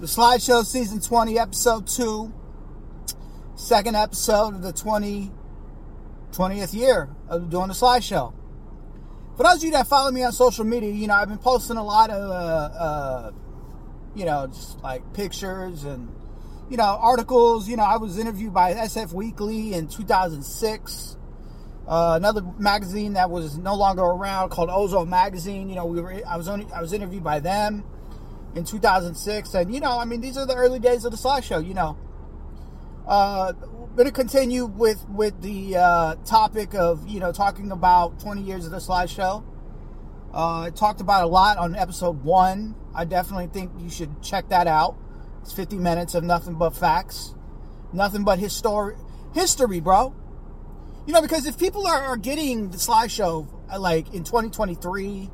The Sly Show Season 20, Episode 2, second episode of the 20, 20th year of doing the Sly Show. For those of you that follow me on social media, you know, I've been posting a lot of, uh, uh, you know, just like pictures and, you know, articles. You know, I was interviewed by SF Weekly in 2006. Uh, another magazine that was no longer around called Ozone Magazine. You know, we were I was only I was interviewed by them in 2006, and you know, I mean, these are the early days of the Sly Show. You know, uh, going to continue with with the uh, topic of you know talking about 20 years of the Sly Show. Uh, I talked about a lot on episode one. I definitely think you should check that out. It's 50 minutes of nothing but facts, nothing but history, history, bro. You know, because if people are, are getting the slideshow like in 2023,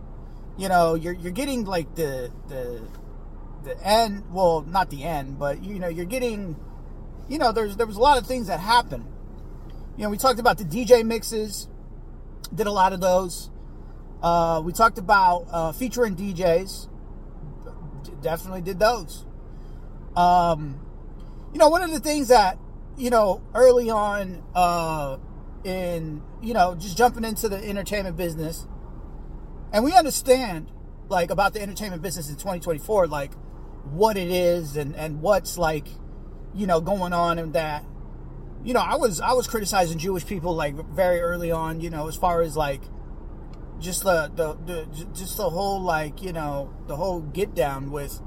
you know, you're you're getting like the the the end. Well, not the end, but you know, you're getting. You know, there's there was a lot of things that happened. You know, we talked about the DJ mixes. Did a lot of those. Uh, we talked about uh, featuring DJs. Definitely did those. Um, you know, one of the things that you know early on. Uh, in you know just jumping into the entertainment business and we understand like about the entertainment business in 2024 like what it is and and what's like you know going on and that you know i was i was criticizing jewish people like very early on you know as far as like just the the, the just the whole like you know the whole get down with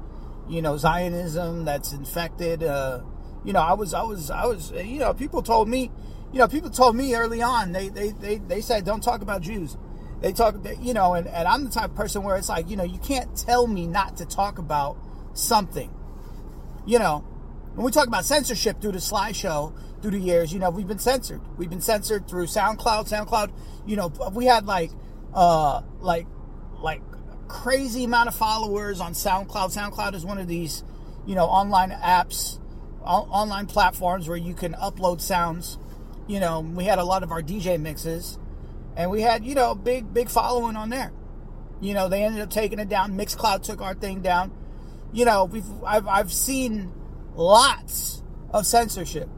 you know zionism that's infected uh you know i was i was i was you know people told me you know, people told me early on, they, they, they, they said, don't talk about Jews. They talk, you know, and, and I'm the type of person where it's like, you know, you can't tell me not to talk about something. You know, when we talk about censorship through the Sly Show, through the years, you know, we've been censored. We've been censored through SoundCloud. SoundCloud, you know, we had like, uh, like, like crazy amount of followers on SoundCloud. SoundCloud is one of these, you know, online apps, online platforms where you can upload sounds you know, we had a lot of our DJ mixes, and we had, you know, big, big following on there. You know, they ended up taking it down. Mixcloud took our thing down. You know, we've I've I've seen lots of censorship.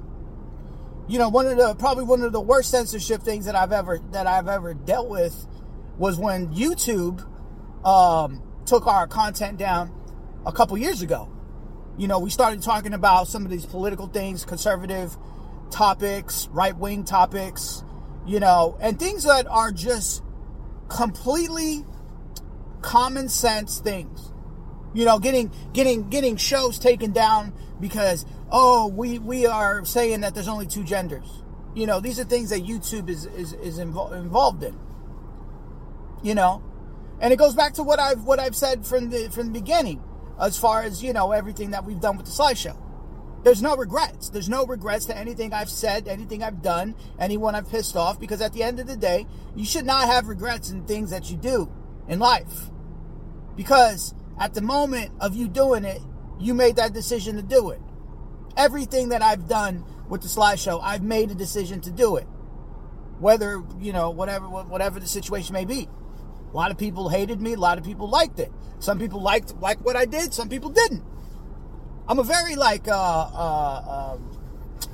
You know, one of the probably one of the worst censorship things that I've ever that I've ever dealt with was when YouTube um, took our content down a couple years ago. You know, we started talking about some of these political things, conservative topics, right wing topics, you know, and things that are just completely common sense things. You know, getting getting getting shows taken down because oh we we are saying that there's only two genders. You know, these are things that YouTube is is, is invo- involved in. You know, and it goes back to what I've what I've said from the from the beginning, as far as you know everything that we've done with the Sly Show. There's no regrets. There's no regrets to anything I've said, anything I've done, anyone I've pissed off, because at the end of the day, you should not have regrets in things that you do in life. Because at the moment of you doing it, you made that decision to do it. Everything that I've done with the Sly Show, I've made a decision to do it. Whether, you know, whatever whatever the situation may be. A lot of people hated me, a lot of people liked it. Some people liked like what I did, some people didn't. I'm a very like uh, uh, um,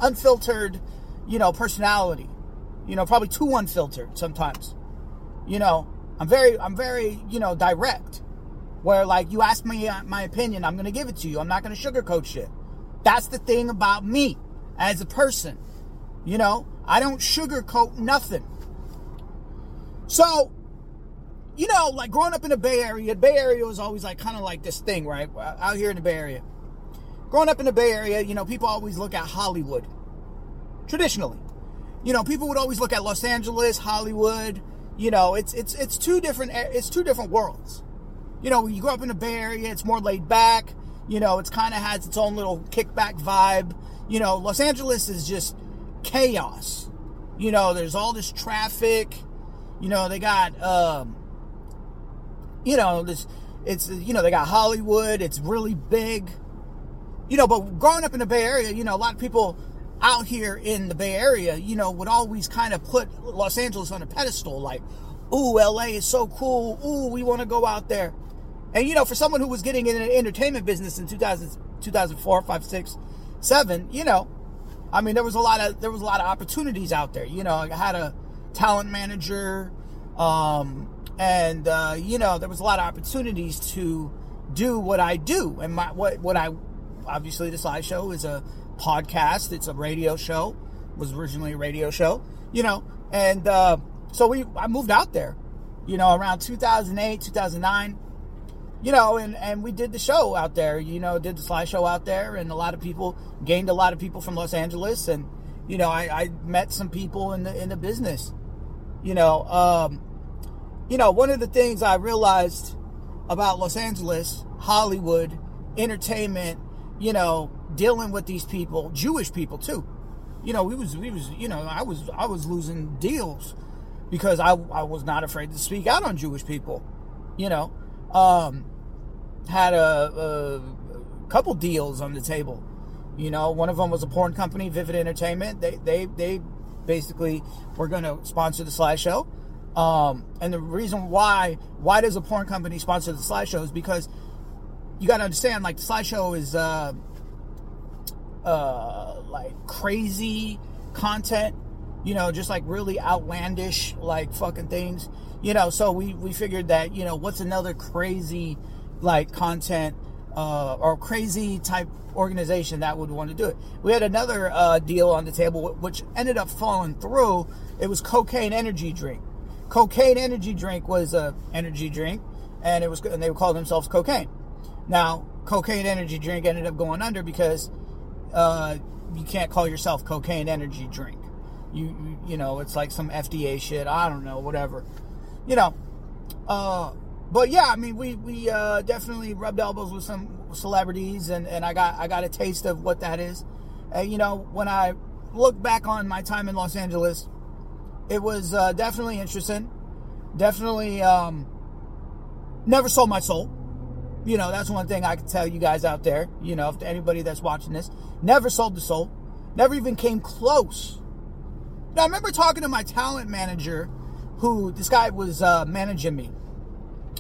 unfiltered, you know, personality. You know, probably too unfiltered sometimes. You know, I'm very, I'm very, you know, direct. Where like you ask me uh, my opinion, I'm gonna give it to you. I'm not gonna sugarcoat shit. That's the thing about me as a person. You know, I don't sugarcoat nothing. So, you know, like growing up in the Bay Area, the Bay Area was always like kind of like this thing, right? Out here in the Bay Area growing up in the Bay Area, you know, people always look at Hollywood. Traditionally. You know, people would always look at Los Angeles, Hollywood. You know, it's it's it's two different it's two different worlds. You know, you grow up in the Bay Area, it's more laid back. You know, it's kind of has its own little kickback vibe. You know, Los Angeles is just chaos. You know, there's all this traffic. You know, they got um you know, this it's you know, they got Hollywood, it's really big you know, but growing up in the Bay Area, you know, a lot of people out here in the Bay Area, you know, would always kind of put Los Angeles on a pedestal, like, ooh, LA is so cool. Ooh, we want to go out there. And you know, for someone who was getting in the entertainment business in 2000, 2004, 5, 6, 7, you know, I mean, there was a lot of there was a lot of opportunities out there. You know, I had a talent manager, um, and uh, you know, there was a lot of opportunities to do what I do. And my what what I obviously the Sly Show is a podcast. It's a radio show. Was originally a radio show. You know, and uh, so we I moved out there. You know, around 2008, 2009 you know, and, and we did the show out there, you know, did the Sly Show out there, and a lot of people gained a lot of people from Los Angeles, and you know, I, I met some people in the in the business. You know, um, you know, one of the things I realized about Los Angeles, Hollywood, entertainment, you know, dealing with these people, Jewish people too. You know, we was we was you know, I was I was losing deals because I I was not afraid to speak out on Jewish people. You know, um, had a, a couple deals on the table. You know, one of them was a porn company, Vivid Entertainment. They they they basically were going to sponsor the Sly Show. Um, and the reason why why does a porn company sponsor the Sly Show is because you got to understand, like the Sly Show is uh, uh, like crazy content. You know, just like really outlandish, like fucking things. You know, so we we figured that you know what's another crazy like content uh, or crazy type organization that would want to do it. We had another uh, deal on the table which ended up falling through. It was cocaine energy drink. Cocaine energy drink was a energy drink, and it was and they would call themselves cocaine. Now, cocaine energy drink ended up going under because uh, you can't call yourself cocaine energy drink. You, you know it's like some FDA shit. I don't know, whatever. You know, uh, but yeah, I mean, we we uh, definitely rubbed elbows with some celebrities, and, and I got I got a taste of what that is. And you know, when I look back on my time in Los Angeles, it was uh, definitely interesting. Definitely, um, never sold my soul. You know, that's one thing I can tell you guys out there. You know, if anybody that's watching this, never sold the soul. Never even came close. Now, I remember talking to my talent manager, who this guy was uh, managing me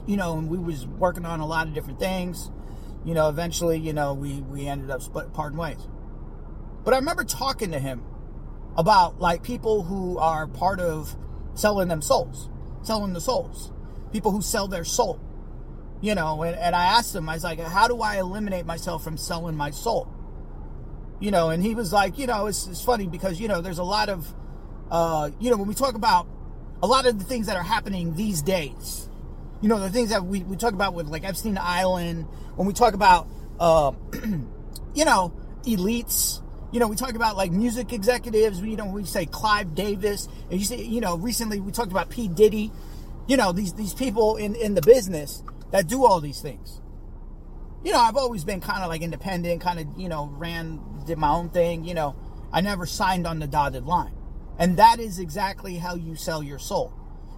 you know, and we was working on a lot of different things. You know, eventually, you know, we we ended up split, parting ways. But I remember talking to him about like people who are part of selling them souls, selling the souls, people who sell their soul. You know, and, and I asked him, I was like, how do I eliminate myself from selling my soul? You know, and he was like, you know, it's, it's funny because, you know, there's a lot of, uh, you know, when we talk about a lot of the things that are happening these days, you know, the things that we, we talk about with like Epstein Island, when we talk about, uh, you know, elites, you know, we talk about like music executives, you know, we say Clive Davis, and you say, you know, recently we talked about P. Diddy, you know, these, these people in, in the business that do all these things. You know, I've always been kind of like independent, kind of, you know, ran, did my own thing, you know, I never signed on the dotted line. And that is exactly how you sell your soul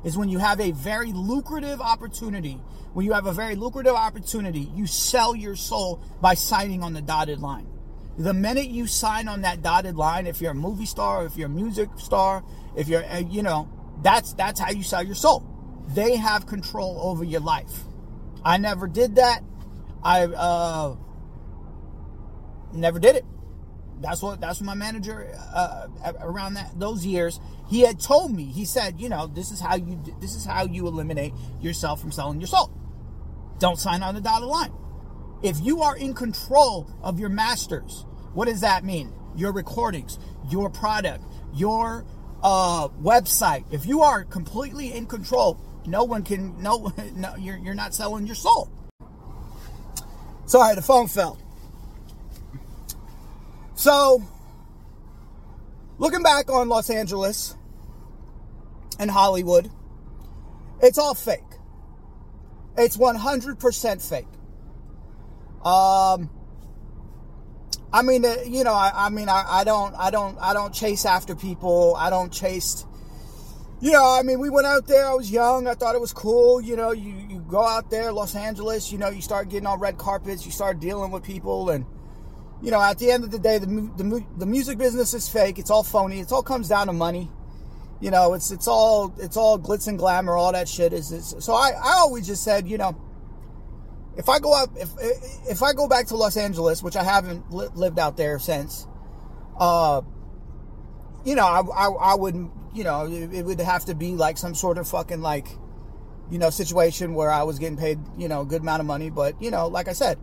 is when you have a very lucrative opportunity. When you have a very lucrative opportunity, you sell your soul by signing on the dotted line. The minute you sign on that dotted line, if you're a movie star, if you're a music star, if you're, uh, you know, that's that's how you sell your soul. They have control over your life. I never did that. I uh, never did it. That's what that's what my manager uh, around that those years he had told me. He said, you know, this is how you this is how you eliminate yourself from selling your soul. Don't sign on the dotted line. If you are in control of your masters, what does that mean? Your recordings, your product, your uh, website. If you are completely in control, no one can. No, no, you're you're not selling your soul. Sorry, the phone fell. So, looking back on Los Angeles and Hollywood, it's all fake. It's 100% fake. Um, I mean, uh, you know, I, I mean, I, I, don't, I don't, I don't chase after people. I don't chase, you know, I mean, we went out there. I was young. I thought it was cool. You know, you, you go out there, Los Angeles, you know, you start getting on red carpets, you start dealing with people and, you know, at the end of the day, the, the, the music business is fake. It's all phony. It all comes down to money. You know, it's it's all it's all glitz and glamour. All that shit is. is so I I always just said, you know, if I go up, if if I go back to Los Angeles, which I haven't li- lived out there since, uh, you know, I, I, I would, you know, it, it, would have to be like some sort of fucking like, you know, situation where I was getting paid, you know, a good amount of money. But you know, like I said,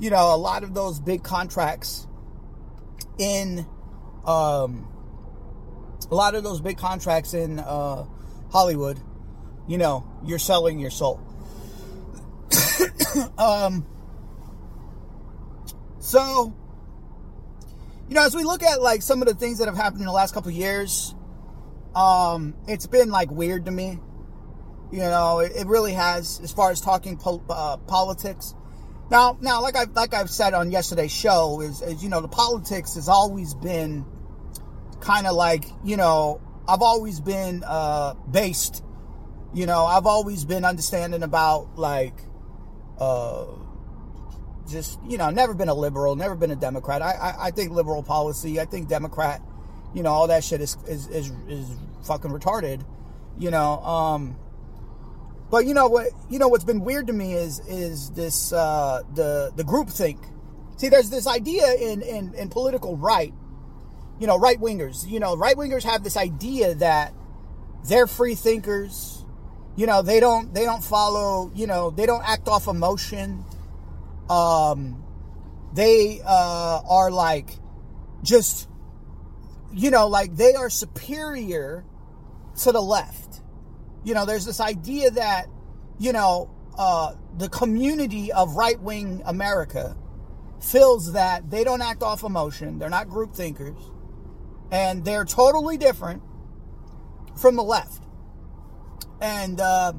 you know, a lot of those big contracts in, um, a lot of those big contracts in uh, Hollywood, you know, you're selling your soul. um, so, you know, as we look at like some of the things that have happened in the last couple years, um, it's been like weird to me. You know, it, it really has, as far as talking po- uh, politics. Now, now, like I like I've said on yesterday's show, is, is you know the politics has always been kind of like you know I've always been uh, based. You know, I've always been understanding about like uh, just you know, never been a liberal, never been a Democrat. I, I, I think liberal policy, I think Democrat, you know, all that shit is is is, is fucking retarded. You know, um, but you know what? You know what's been weird to me is is this uh, the the group think. See, there's this idea in in, in political right. You know, right wingers. You know, right wingers have this idea that they're free thinkers you know they don't they don't follow you know they don't act off emotion um they uh are like just you know like they are superior to the left you know there's this idea that you know uh the community of right-wing america feels that they don't act off emotion they're not group thinkers and they're totally different from the left and uh,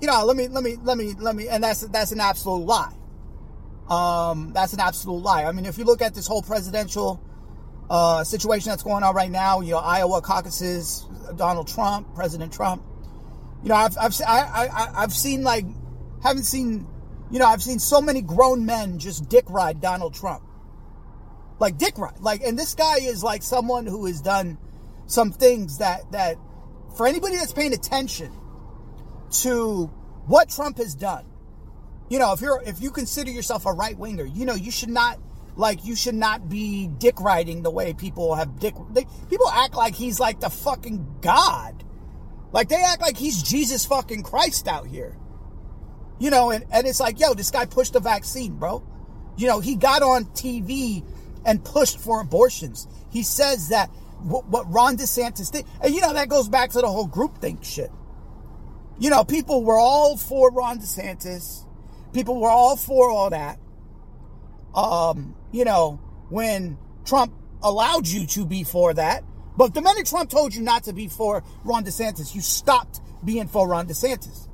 you know, let me let me let me let me, and that's that's an absolute lie. Um, that's an absolute lie. I mean, if you look at this whole presidential uh, situation that's going on right now, you know, Iowa caucuses, Donald Trump, President Trump. You know, I've I've I, I I've seen like haven't seen, you know, I've seen so many grown men just dick ride Donald Trump. Like dick ride, like, and this guy is like someone who has done some things that that for anybody that's paying attention to what Trump has done, you know, if you're if you consider yourself a right winger, you know, you should not like you should not be dick riding the way people have dick. They, people act like he's like the fucking god, like they act like he's Jesus fucking Christ out here. You know, and, and it's like, yo, this guy pushed the vaccine, bro. You know, he got on TV and pushed for abortions. He says that what, what Ron DeSantis did. And you know, that goes back to the whole group think shit. You know, people were all for Ron DeSantis. People were all for all that. Um, you know, when Trump allowed you to be for that. But the minute Trump told you not to be for Ron DeSantis, you stopped being for Ron DeSantis.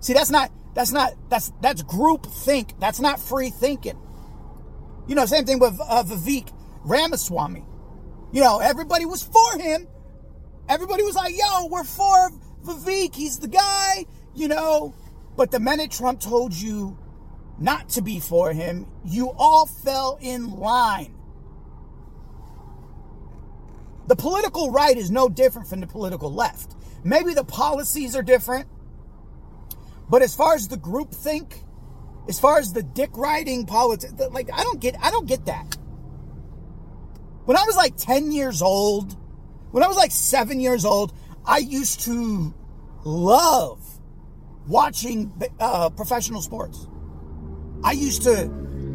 See, that's not that's not that's that's group think. That's not free thinking. You know, same thing with uh, Vivek Ramaswamy. You know, everybody was for him. Everybody was like, yo, we're for Vivek. He's the guy, you know. But the minute Trump told you not to be for him, you all fell in line. The political right is no different from the political left. Maybe the policies are different. But as far as the group think, as far as the dick riding politics, like I don't get I don't get that. When I was like 10 years old, when I was like seven years old, I used to love watching uh, professional sports. I used to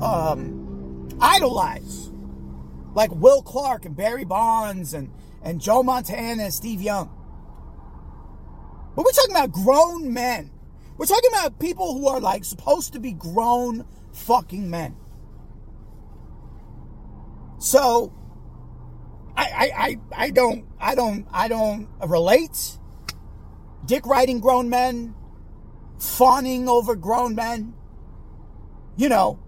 um, idolize like Will Clark and Barry Bonds and, and Joe Montana and Steve Young. But we're talking about grown men. We're talking about people who are like supposed to be grown fucking men. So I, I, I, I don't, I don't, I don't relate. Dick riding grown men, fawning over grown men. You know,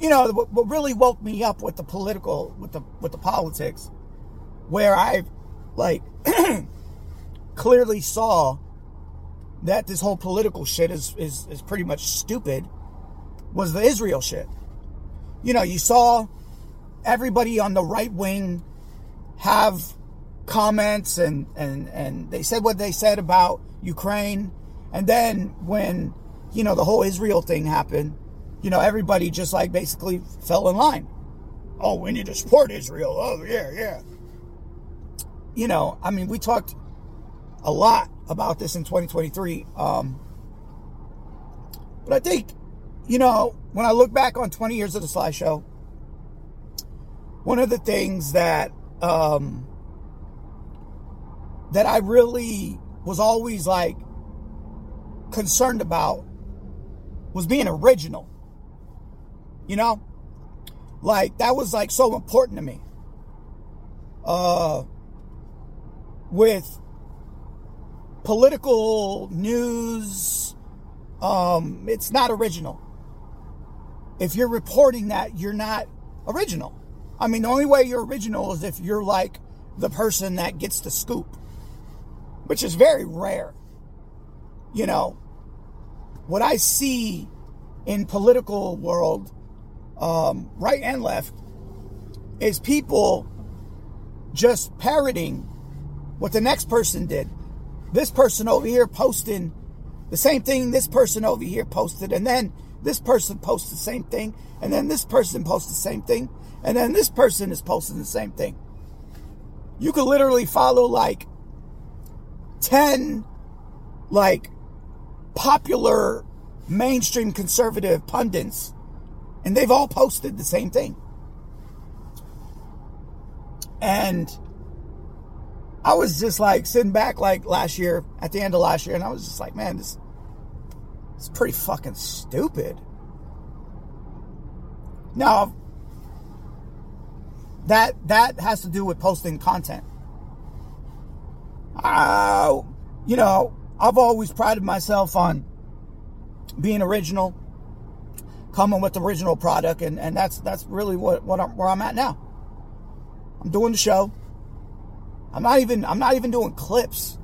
you know what, what really woke me up with the political, with the with the politics, where I, like, clearly saw that this whole political shit is, is is pretty much stupid. Was the Israel shit? You know, you saw everybody on the right wing have comments and, and, and they said what they said about Ukraine. And then when you know, the whole Israel thing happened, you know, everybody just like basically fell in line. Oh, we need to support Israel. Oh, yeah, yeah. You know, I mean, we talked a lot about this in 2023. Um, but I think, you know, when I look back on 20 years of the Sly Show, one of the things that um, that I really was always like concerned about was being original. You know? Like that was like so important to me. Uh with political news um it's not original. If you're reporting that, you're not original. I mean, the only way you're original is if you're like the person that gets the scoop, which is very rare. You know, what I see in political world, um, right and left, is people just parroting what the next person did. This person over here posting the same thing this person over here posted, and then this person posts the same thing, and then this person posts the same thing, and then this person is posting the same thing. You could literally follow like 10 like popular mainstream conservative pundits, and they've all posted the same thing. And I was just like sitting back like last year, at the end of last year, and I was just like, man, this, is pretty fucking stupid. Now, that that has to do with posting content. Uh, you know, I've always prided myself on being original, coming with the original product, and, and that's that's really what, what I'm, where I'm at now. I'm doing the show. I'm not even I'm not even doing clips.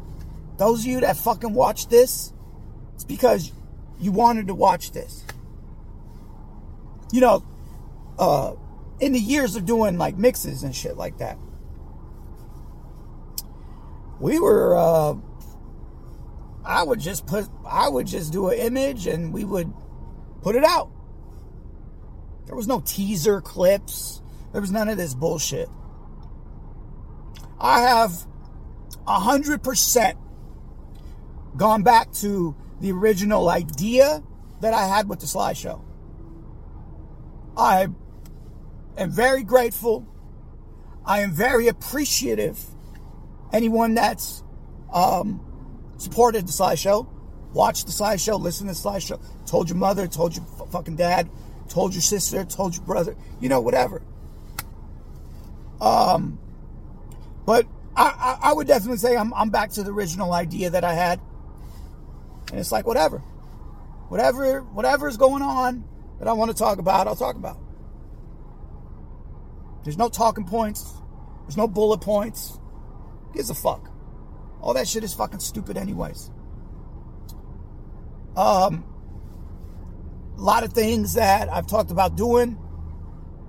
Those of you that fucking watch this, it's because you wanted to watch this. You know, uh, in the years of doing like mixes and shit like that, we were uh, I would just put, I would just do an image and we would put it out. There was no teaser clips. There was none of this bullshit. I have a hundred percent gone back to the original idea that I had with the Sly Show. I am very grateful. I am very appreciative. Anyone that's um, supported the Sly Show, watched the Sly Show, listened to the Sly Show, told your mother, told your fucking dad, told your sister, told your brother, you know, whatever. Um, but I, I, I would definitely say I'm, I'm back to the original idea that I had. And it's like, whatever. Whatever, whatever is going on that I want to talk about, I'll talk about. There's no talking points. There's no bullet points. Gives a fuck. All that shit is fucking stupid, anyways. Um, a lot of things that I've talked about doing.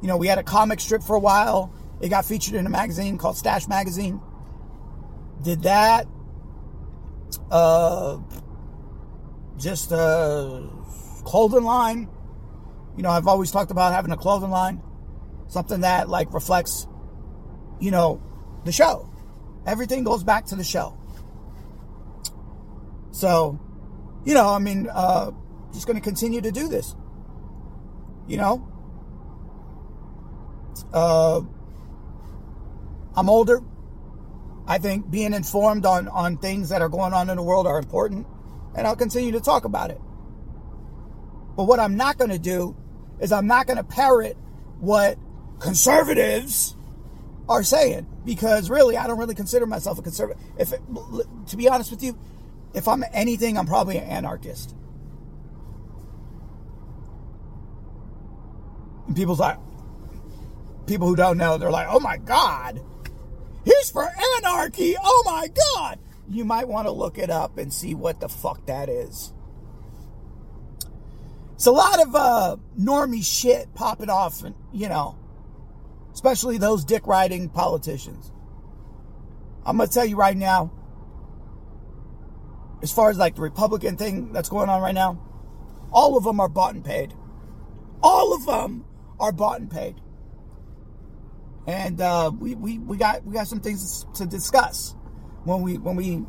You know, we had a comic strip for a while. It got featured in a magazine called Stash Magazine. Did that. Uh, just a clothing line. You know, I've always talked about having a clothing line, something that like reflects, you know, the show. Everything goes back to the show. So, you know, I mean, uh, just going to continue to do this. You know, uh, I'm older. I think being informed on on things that are going on in the world are important, and I'll continue to talk about it. But what I'm not going to do is I'm not going to parrot what conservatives are saying because really I don't really consider myself a conservative. If it, to be honest with you, if I'm anything, I'm probably an anarchist. And people's like, people who don't know, they're like, oh my God, he's for anarchy. Oh my God. You might want to look it up and see what the fuck that is. It's a lot of uh, normie shit popping off, and you know, especially those dick riding politicians. I'm gonna tell you right now, as far as like the Republican thing that's going on right now, All of them are bought and paid. All of them are bought and paid. And uh, we, we, we got we got some things to discuss when we when we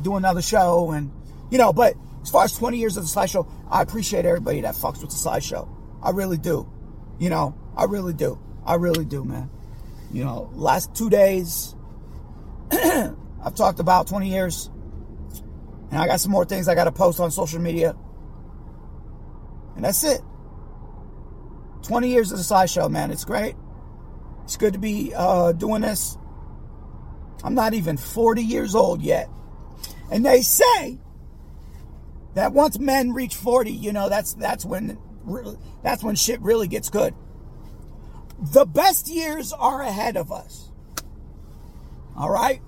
do another show and you know, but as far as 20 years of the Sly Show, I appreciate everybody that fucks with the Sly Show. I really do. You know, I really do. I really do, man. You know, last two days, I've talked about 20 years. And I got some more things I got to post on social media. And that's it. 20 years of the Sly Show, man. It's great. It's good to be uh, doing this. I'm not even 40 years old yet. And they say that once men reach 40, you know, that's that's when that's when shit really gets good. The best years are ahead of us. All right?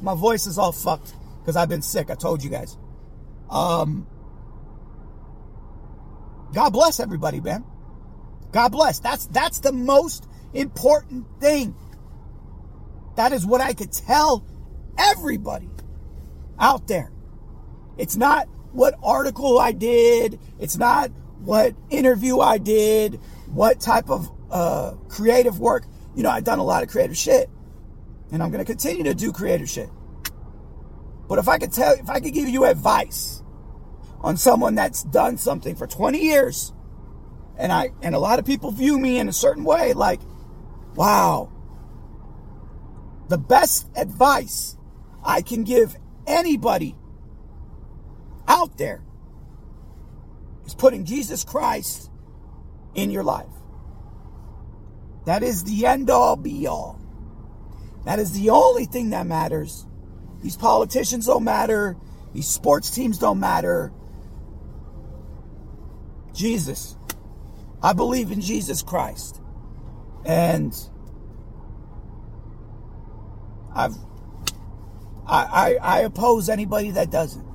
My voice is all fucked because I've been sick. I told you guys. Um God bless everybody, man. God bless. That's that's the most important thing. That is what I could tell everybody out there. It's not what article I did. It's not what interview I did, what type of uh, creative work. You know, I've done a lot of creative shit, and I'm going to continue to do creative shit. But if I could tell, if I could give you advice on someone that's done something for 20 years, and I and a lot of people view me in a certain way, like, wow, the best advice I can give anybody out there is putting Jesus Christ in your life. That is the end all be all. That is the only thing that matters. These politicians don't matter. These sports teams don't matter. Jesus. I believe in Jesus Christ. And I've I, I, I oppose anybody that doesn't.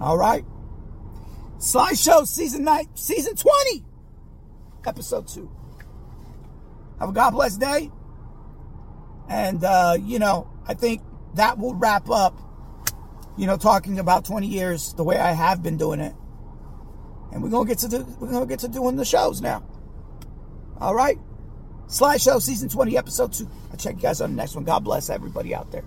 All right. Sly Show season nine, season 20, episode two. Have a God bless day. And, uh, you know, I think that will wrap up, you know, talking about 20 years the way I have been doing it. And we're to get to do, we're to get to doing the shows now. All right. Sly Show season 20, episode two. I'll check you guys on the next one. God bless everybody out there.